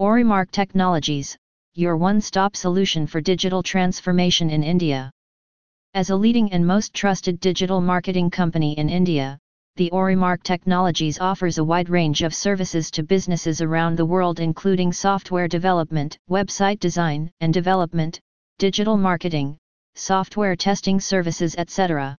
Orimark Technologies, your one-stop solution for digital transformation in India. As a leading and most trusted digital marketing company in India, the Orimark Technologies offers a wide range of services to businesses around the world including software development, website design and development, digital marketing, software testing services etc.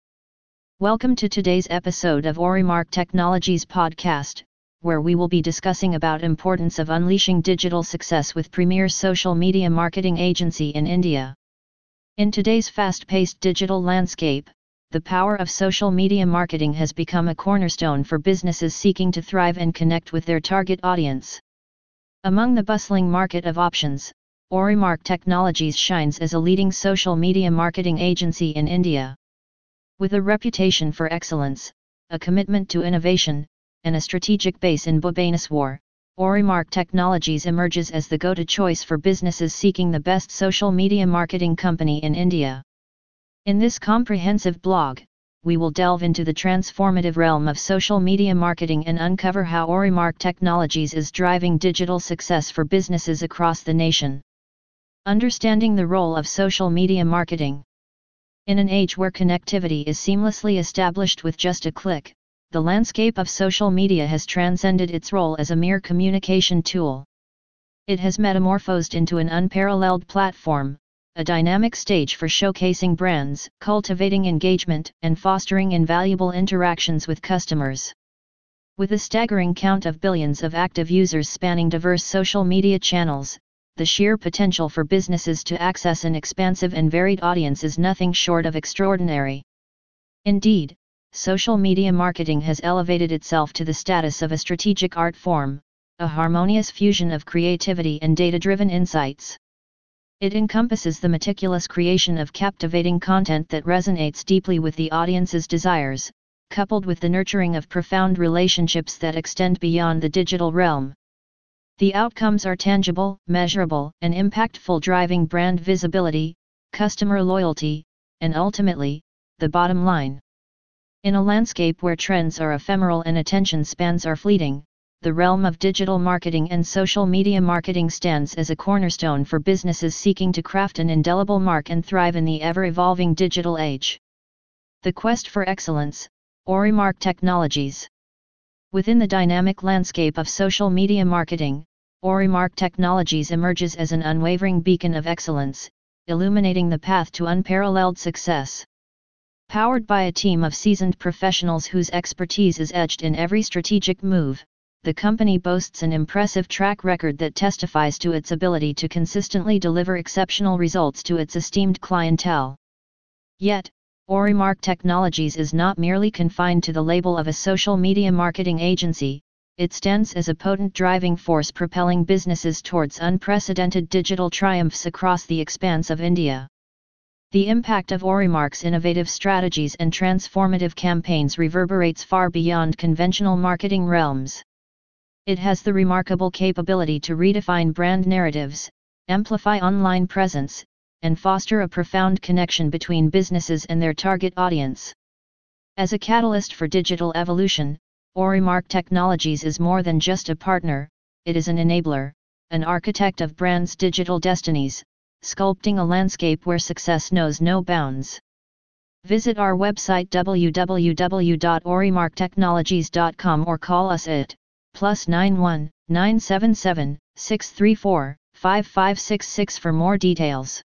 Welcome to today's episode of Orimark Technologies podcast, where we will be discussing about importance of unleashing digital success with premier social media marketing agency in India. In today's fast-paced digital landscape, the power of social media marketing has become a cornerstone for businesses seeking to thrive and connect with their target audience. Among the bustling market of options, Orimark Technologies shines as a leading social media marketing agency in India. With a reputation for excellence, a commitment to innovation, and a strategic base in Bhubaneswar, Orimark Technologies emerges as the go-to choice for businesses seeking the best social media marketing company in India. In this comprehensive blog, we will delve into the transformative realm of social media marketing and uncover how Orimark Technologies is driving digital success for businesses across the nation. Understanding the role of social media marketing. In an age where connectivity is seamlessly established with just a click, the landscape of social media has transcended its role as a mere communication tool. It has metamorphosed into an unparalleled platform, a dynamic stage for showcasing brands, cultivating engagement, and fostering invaluable interactions with customers. With a staggering count of billions of active users spanning diverse social media channels, the sheer potential for businesses to access an expansive and varied audience is nothing short of extraordinary. Indeed, social media marketing has elevated itself to the status of a strategic art form, a harmonious fusion of creativity and data-driven insights. It encompasses the meticulous creation of captivating content that resonates deeply with the audience's desires, coupled with the nurturing of profound relationships that extend beyond the digital realm. The outcomes are tangible, measurable, and impactful driving brand visibility, customer loyalty, and ultimately, the bottom line. In a landscape where trends are ephemeral and attention spans are fleeting, the realm of digital marketing and social media marketing stands as a cornerstone for businesses seeking to craft an indelible mark and thrive in the ever-evolving digital age. The quest for excellence, Orimark Technologies. Within the dynamic landscape of social media marketing, Orimark Technologies emerges as an unwavering beacon of excellence, illuminating the path to unparalleled success. Powered by a team of seasoned professionals whose expertise is etched in every strategic move, the company boasts an impressive track record that testifies to its ability to consistently deliver exceptional results to its esteemed clientele. Yet, Orimark Technologies is not merely confined to the label of a social media marketing agency, it stands as a potent driving force propelling businesses towards unprecedented digital triumphs across the expanse of India. The impact of Orimark's innovative strategies and transformative campaigns reverberates far beyond conventional marketing realms. It has the remarkable capability to redefine brand narratives, amplify online presence, and foster a profound connection between businesses and their target audience. As a catalyst for digital evolution, Orimark Technologies is more than just a partner, it is an enabler, an architect of brands' digital destinies, sculpting a landscape where success knows no bounds. Visit our website www.orimarktechnologies.com or call us at plus 91 977 634 5566 for more details.